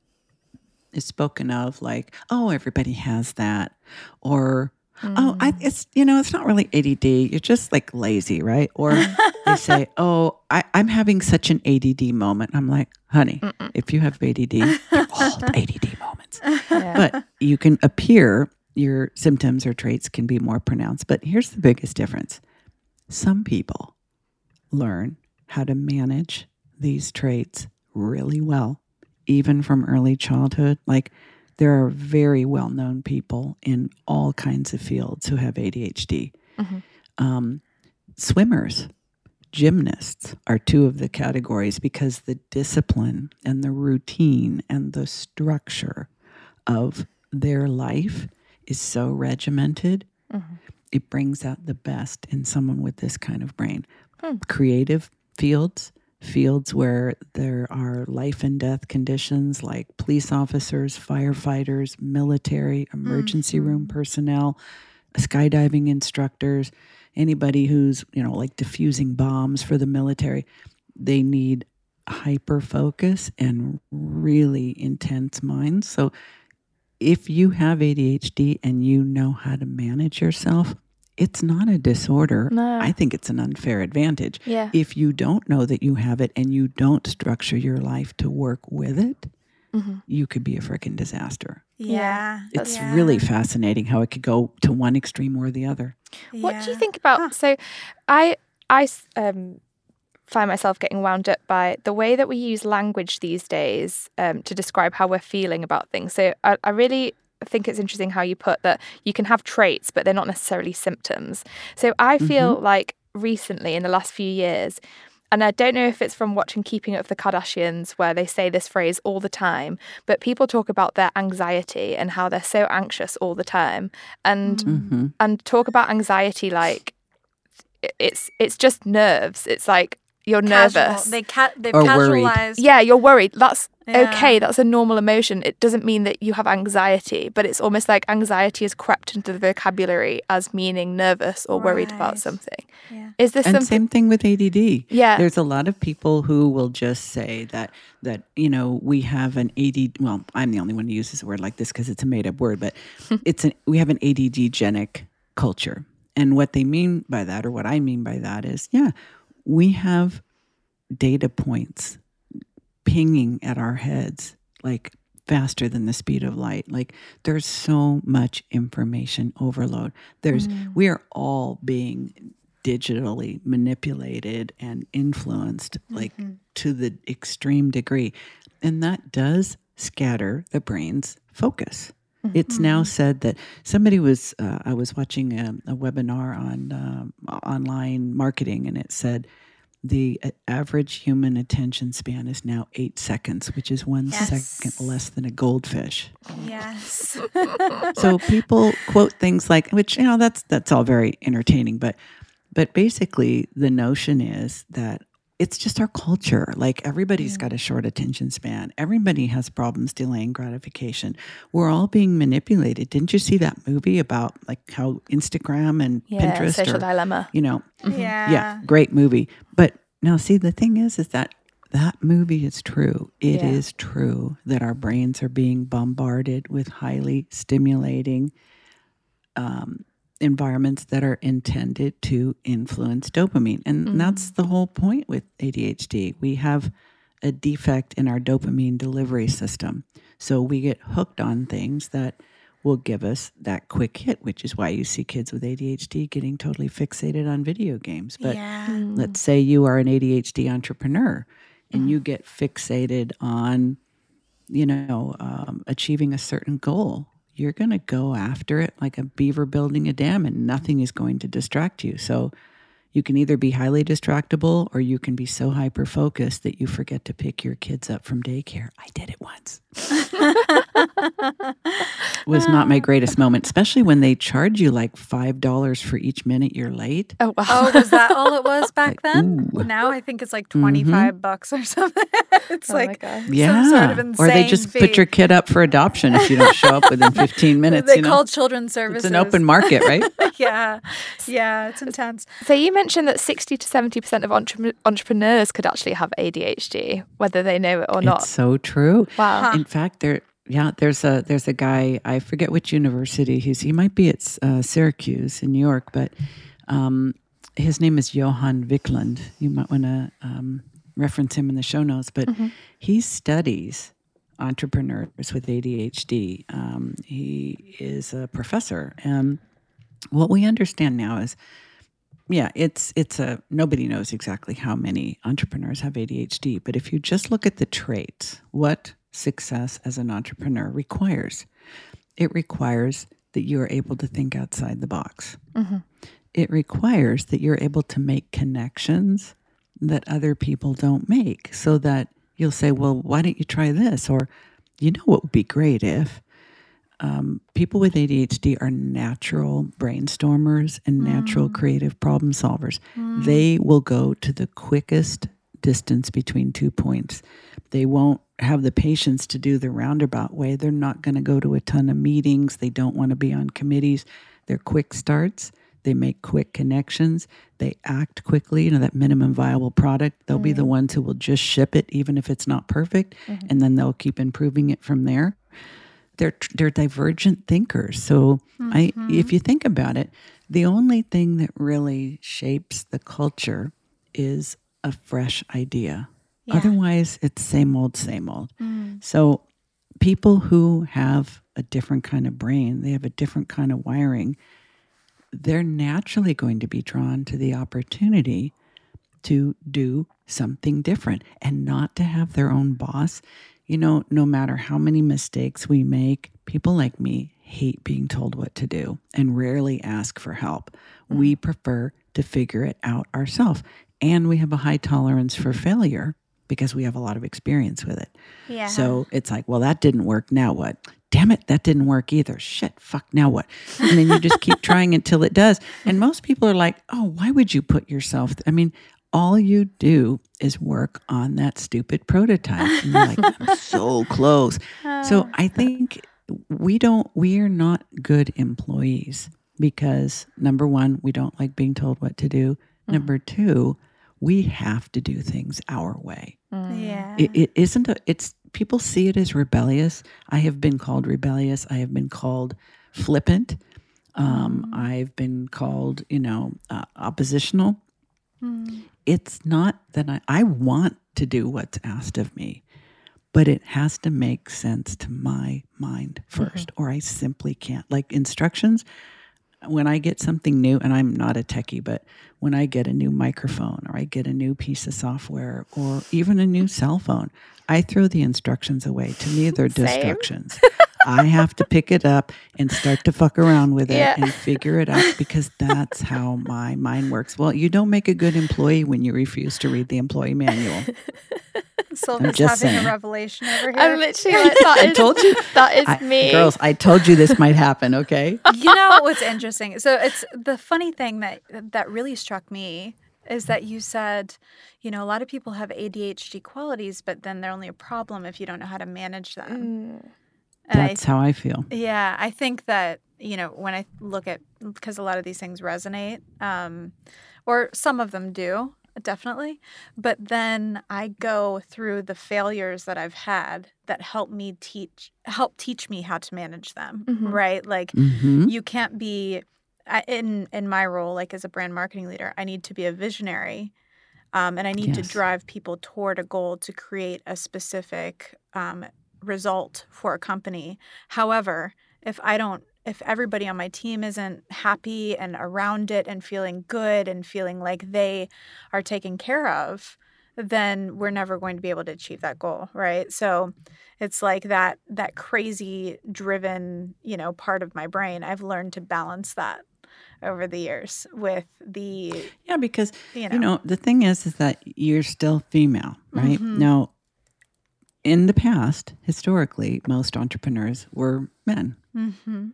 is spoken of like, oh, everybody has that. Or, oh, I, mm. it's, you know, it's not really ADD. You're just like lazy, right? Or they say, oh, I, I'm having such an ADD moment. I'm like, honey, if you have ADD, they're all ADD moments. Yeah. But you can appear, your symptoms or traits can be more pronounced. But here's the biggest difference some people learn how to manage these traits really well, even from early childhood. Like, there are very well known people in all kinds of fields who have ADHD. Mhm. Um, swimmers, gymnasts are two of the categories because the discipline and the routine and the structure of their life is so regimented. Mhm. It brings out the best in someone with this kind of brain. Hmm. Creative fields, fields where there are life and death conditions like police officers, firefighters, military, emergency room personnel, skydiving instructors, anybody who's, you know, like diffusing bombs for the military, they need hyper focus and really intense minds. So if you have ADHD and you know how to manage yourself, it's not a disorder. No. I think it's an unfair advantage. Yeah. If you don't know that you have it and you don't structure your life to work with it, Mhm. you could be a freaking disaster. Yeah. It's Yeah. really fascinating how it could go to one extreme or the other. What do you think about? Huh. So, I um, find myself getting wound up by the way that we use language these days um, to describe how we're feeling about things. So, I, I really think it's interesting how you put that you can have traits, but they're not necessarily symptoms. So, I feel like recently in the last few years. And I don't know if it's from watching Keeping Up with the Kardashians, where they say this phrase all the time, but people talk about their anxiety and how they're so anxious all the time. And hmm and talk about anxiety like it's it's just nerves. It's like you're Casual. nervous. They ca- they've Or worried. yeah, you're worried. That's Yeah. okay. That's a normal emotion. It doesn't mean that you have anxiety, but it's almost like anxiety has crept into the vocabulary as meaning nervous or worried about something. Yeah. Is this And something? same thing with ADD. Yeah. There's a lot of people who will just say that that you know we have an ADD. Well, I'm the only one who uses a word like this because it's a made up word, but it's an we have an ADD genic culture, and what they mean by that, or what I mean by that, is yeah, we have data points pinging at our heads like faster than the speed of light. Like there's so much information overload. There's we are all being digitally manipulated and influenced like to the extreme degree. And that does scatter the brain's focus. It's now said that somebody was, uh, I was watching a, a webinar on um, online marketing, and it said the uh, average human attention span is now eight seconds, which is one second Yes. less than a goldfish. Yes. So people quote things like, which you know, that's that's all very entertaining, but but basically the notion is that it's just our culture. Like everybody's got a short attention span. Everybody has problems delaying gratification. We're all being manipulated. Didn't you see that movie about like how Instagram and yeah, Pinterest social are, dilemma. you know, yeah. yeah, great movie. But now, see, the thing is, is that that movie is true. It is Yeah. true that our brains are being bombarded with highly stimulating um, environments that are intended to influence dopamine. And mm-hmm. that's the whole point with ADHD. We have a defect in our dopamine delivery system. So we get hooked on things that will give us that quick hit, which is why you see kids with ADHD getting totally fixated on video games. But yeah. Mm. let's say you are an ADHD entrepreneur and you mm-hmm. get fixated on, you know, um, achieving a certain goal. You're going to go after it like a beaver building a dam, and nothing is going to distract you. So you can either be highly distractible or you can be so hyper focused that you forget to pick your kids up from daycare. I did it once. Was not my greatest moment, especially when they charge you like five dollars for each minute you're late. Oh wow. Oh, was that all it was back Like, then? ooh. Now I think it's like mm-hmm. 25 bucks or something. it's Oh like God. Yeah, sort of or they just fee. put your kid up for adoption if you don't show up within 15 minutes. they you know? call children's services. it's an open market, right? yeah. Yeah, it's intense. So you mentioned that 60 to 70% of entre- entrepreneurs could actually have ADHD, whether they know it or not. It's so true. wow. In fact, there, yeah, there's a there's a guy I forget which university he's. He might be at uh, Syracuse in New York, but um, his name is Johan Wiklund. You might want to um, reference him in the show notes. But he studies entrepreneurs with ADHD. Um, he is a professor, and what we understand now is yeah, it's it's a nobody knows exactly how many entrepreneurs have ADHD, but if you just look at the traits, what success as an entrepreneur requires, it requires that you are able to think outside the box. Mm-hmm. It requires that you're able to make connections that other people don't make, so that you'll say, "Well, why don't you try this?" or "You know what would be great if." um, people with ADHD are natural brainstormers and natural mm. creative problem solvers. Mm. They will go to the quickest distance between two points. They won't have the patience to do the roundabout way. They're not going to go to a ton of meetings. They don't want to be on committees. They're quick starts. They make quick connections. They act quickly. You know, that minimum viable product, they'll be the mm-hmm. ones who will just ship it, even if it's not perfect. Mm-hmm. And then they'll keep improving it from there they're they're divergent thinkers. So I mm-hmm. if you think about it, the only thing that really shapes the culture is a fresh idea. Otherwise, it's same old, same old. Mm. So people who have a different kind of brain, they have a different kind of wiring, they're naturally going to be drawn to the opportunity to do something different and not to have their own boss. You know, no matter how many mistakes we make, people like me hate being told what to do and rarely ask for help. We mm. prefer to figure it out ourselves. And we have a high tolerance for failure because we have a lot of experience with it. Yeah. So it's like, well, that didn't work. Now what? Damn it, that didn't work either. Shit, fuck, now what? And then you just keep trying until it does. And most people are like, oh, why would you put yourself? I mean, all you do is work on that stupid prototype. And you're like, I'm so close. So uh. I think we don't, we are not good employees because number one, we don't like being told what to do. Mm-hmm. Number two, we have to do things our way. Yeah. it, it isn't a it's people see it as rebellious. I have been called rebellious. I have been called flippant. Um, i've been called you know uh, oppositional. It's not that I, I want to do what's asked of me but it has to make sense to my mind 1st or i simply can't. Like instructions when I get something new, and I'm not a techie, but when I get a new microphone or I get a new piece of software or even a new cell phone, I throw the instructions away. To me, they're distractions. I have to pick it up and start to fuck around with it Yeah. and figure it out because that's how my mind works. Well, you don't make a good employee when you refuse to read the employee manual. Sylvia's just having saying. a revelation over here. I'm literally like, that I told you. that is I- me. girls, I told you this might happen, okay? you know what's interesting? So it's the funny thing that that really struck me is that you said, you know, a lot of people have ADHD qualities, but then they're only a problem if you don't know how to manage them. Mm. And I That's how I feel. Yeah, I think that you know when I look at because a lot of these things resonate, um, or some of them do definitely, but then I go through the failures that I've had that help me teach help teach me how to manage them. Mhm. Right, like hmm you can't be I, in in my role like as a brand marketing leader. I need to be a visionary. Um, and I need to drive people toward a goal to create a specific um, result for a company. However, if I don't, if everybody on my team isn't happy and around it and feeling good and feeling like they are taken care of, then we're never going to be able to achieve that goal, right? So it's like that that crazy driven, you know, part of my brain. I've learned to balance that over the years with the, Yeah, because you know, you know the thing is, is that you're still female, right? Mhm. Now, in the past, historically, most entrepreneurs were men Mhm.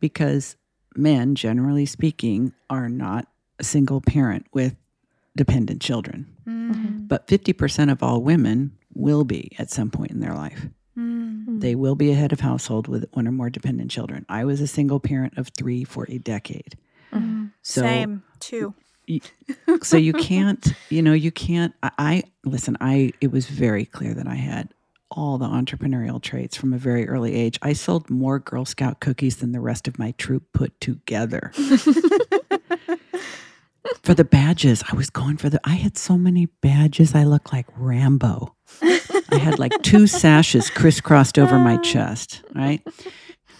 because men, generally speaking, are not a single parent with dependent children. Mhm. But 50% of all women will be at some point in their life. Mm. They will be a head of household with one or more dependent children. I was a single parent of three for a decade. Mhm. So Same, too. so you can't you know you can't I, I listen i it was very clear that i had all the entrepreneurial traits from a very early age i sold more girl scout cookies than the rest of my troop put together for the badges i was going for the i had so many badges i looked like rambo i had like two sashes crisscrossed over my chest right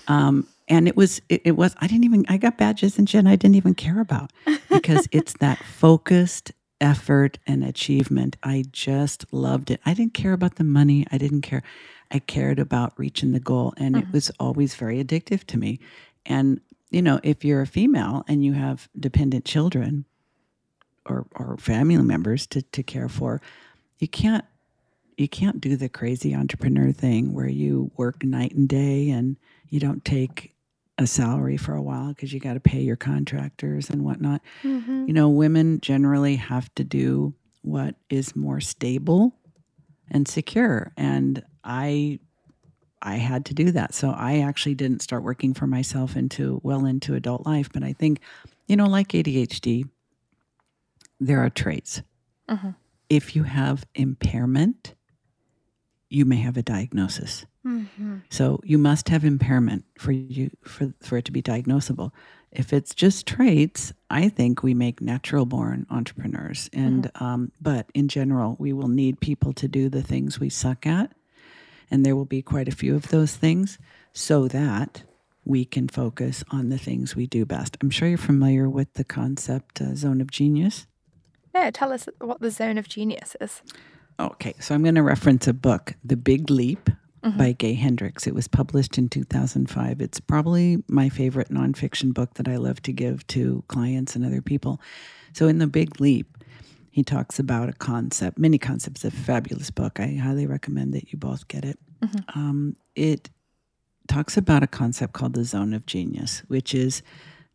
um, and it was it, it was i didn't even i got badges and shit i didn't even care about because it's that focused effort and achievement. I just loved it. I didn't care about the money. I didn't care. I cared about reaching the goal and it uh-huh. was always very addictive to me. And you know if you're a female and you have dependent children or or family members to to care for you can't you can't do the crazy entrepreneur thing where you work night and day and you don't take a salary for a while because you got to pay your contractors and whatnot. Mhm. You know, women generally have to do what is more stable and secure. And I I had to do that. So I actually didn't start working for myself into well into adult life. But I think, you know, like ADHD, there are traits. Mhm. If you have impairment, you may have a diagnosis. Mhm. So you must have impairment for you for for it to be diagnosable. If it's just traits, I think we make natural born entrepreneurs. And um, but in general, we will need people to do the things we suck at, and there will be quite a few of those things, so that we can focus on the things we do best. I'm sure you're familiar with the concept uh, zone of genius. Yeah, tell us what the zone of genius is. Okay, so I'm going to reference a book, The Big Leap by Gay Hendricks. It was published in 2005. It's probably my favorite nonfiction book that I love to give to clients and other people. So, in The Big Leap, he talks about a concept, many concepts, a fabulous book. I highly recommend that you both get it. Um, it talks about a concept called the zone of genius, which is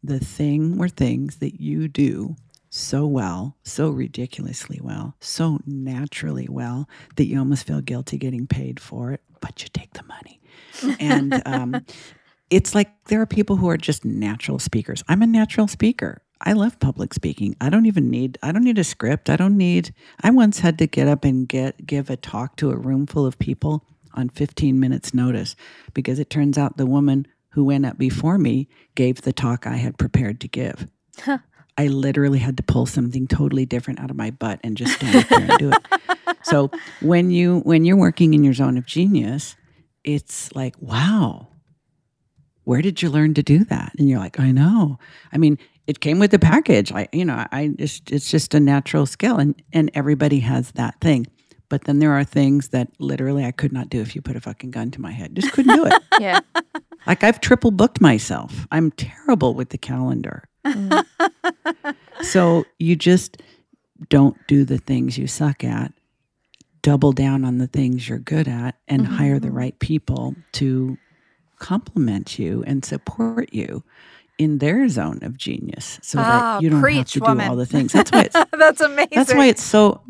the thing or things that you do so well, so ridiculously well, so naturally well that you almost feel guilty getting paid for it, but you take the money. and um, it's like there are people who are just natural speakers. I'm a natural speaker. I love public speaking. I don't even need I don't need a script. I don't need I once had to get up and get give a talk to a room full of people on 15 minutes notice because it turns out the woman who went up before me gave the talk I had prepared to give. I literally had to pull something totally different out of my butt and just stand up there and do it. So when you when you're working in your zone of genius, it's like, wow, where did you learn to do that? And you're like, I know. I mean, it came with the package. I, you know, I just it's just a natural skill, and and everybody has that thing. But then there are things that literally I could not do if you put a fucking gun to my head. Just couldn't do it. Yeah. like I've triple booked myself. I'm terrible with the calendar. Mm-hmm. so you just don't do the things you suck at. Double down on the things you're good at and mm-hmm, hire the mm-hmm. right people to complement you and support you in their zone of genius so Ah, that you don't have preach, to do all the things. That's why it's That's amazing. that's why it's so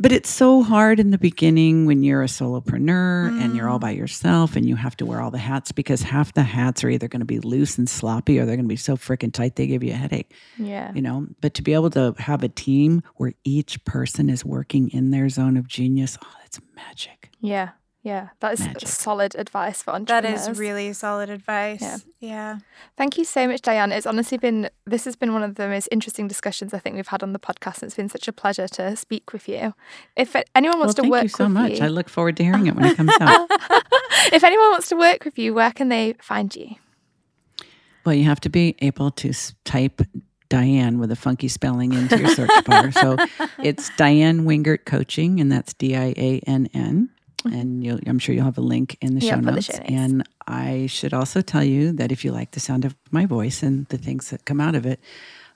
but it's so hard in the beginning when you're a solopreneur and you're all by yourself and you have to wear all the hats because half the hats are either going to be loose and sloppy or they're going to be so freaking tight they give you a headache Yeah. you know but to be able to have a team where each person is working in their zone of genius oh that's magic Yeah. Yeah, that is Magic. solid advice for entrepreneurs. That is really solid advice. Yeah. Yeah. Thank you so much, Diann. It's honestly been this has been one of the most interesting discussions I think we've had on the podcast. It's been such a pleasure to speak with you. If anyone Well, wants to thank work you Thank you so much. you, I look forward to hearing it when it comes out. if anyone wants to work with you, where can they find you? Well, you have to be able to type Diann with a funky spelling into your search bar. So it's Diann Wingert Coaching, and that's D I A N N. And you'll, I'm sure you'll have a link in the Yeah, show put the notes. show notes. And I should also tell you that if you like the sound of my voice and the things that come out of it,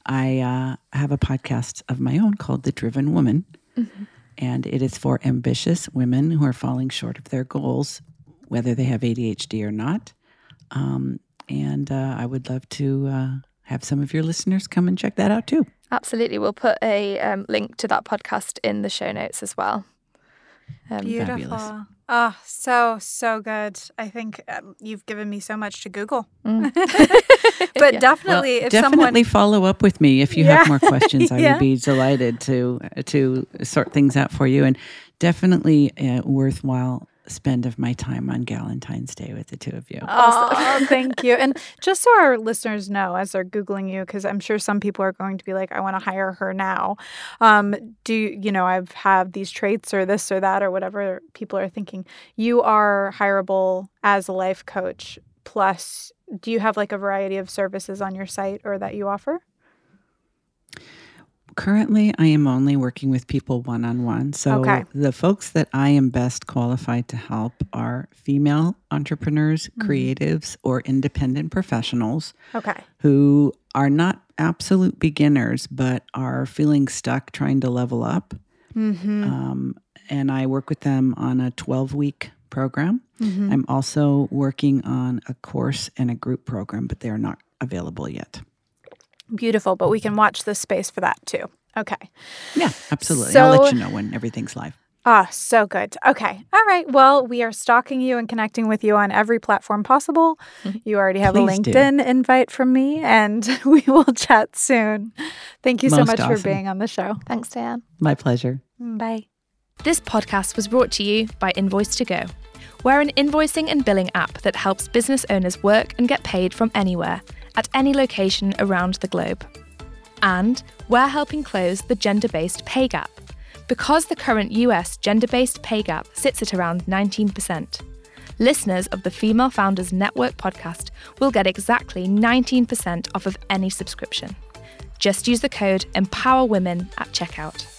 I uh, have a podcast of my own called The Driven Woman. Mm-hmm. And it is for ambitious women who are falling short of their goals, whether they have ADHD or not. Um, and uh, I would love to uh, have some of your listeners come and check that out too. Absolutely, we'll put a um, link to that podcast in the show notes as well. Um, Beautiful. Fabulous. Oh, so, so good. I think um, you've given me so much to Google. Mm. but Yeah. definitely, if definitely someone. follow up with me if you Yeah. have more questions. I Yeah. would be delighted to to sort things out for you, and definitely a worthwhile spend of my time on Galentine's Day with the two of you. Oh, thank you. And just so our listeners know as they're Googling you, because I'm sure some people are going to be like, I want to hire her now. Um, do you, you know, I've have these traits or this or that or whatever people are thinking. You are hireable as a life coach. Plus, do you have like a variety of services on your site or that you offer? Currently, I am only working with people one on one. So Okay. the folks that I am best qualified to help are female entrepreneurs, Mm-hmm. creatives, or independent professionals Okay. who are not absolute beginners but are feeling stuck trying to level up. Mm-hmm. Um, and I work with them on a 12 week program. Mm-hmm. I'm also working on a course and a group program, but they're not available yet. Beautiful. But we can watch this space for that too. Okay. Yeah, absolutely. I'll So- let you know when everything's live. Ah, so good. Okay. All right. Well, we are stalking you and connecting with you on every platform possible. You already have a Please do. LinkedIn invite from me, and we will chat soon. Thank you so Most much for being on the show. Thanks, Diann. My pleasure. Bye. This podcast was brought to you by Invoice2go. We're an invoicing and billing app that helps business owners work and get paid from anywhere, at any location around the globe. And we're helping close the gender based pay gap. Because the current US gender based pay gap sits at around 19%, listeners of the Female Founders Network podcast will get exactly 19% off of any subscription. Just use the code EMPOWERWOMEN at checkout.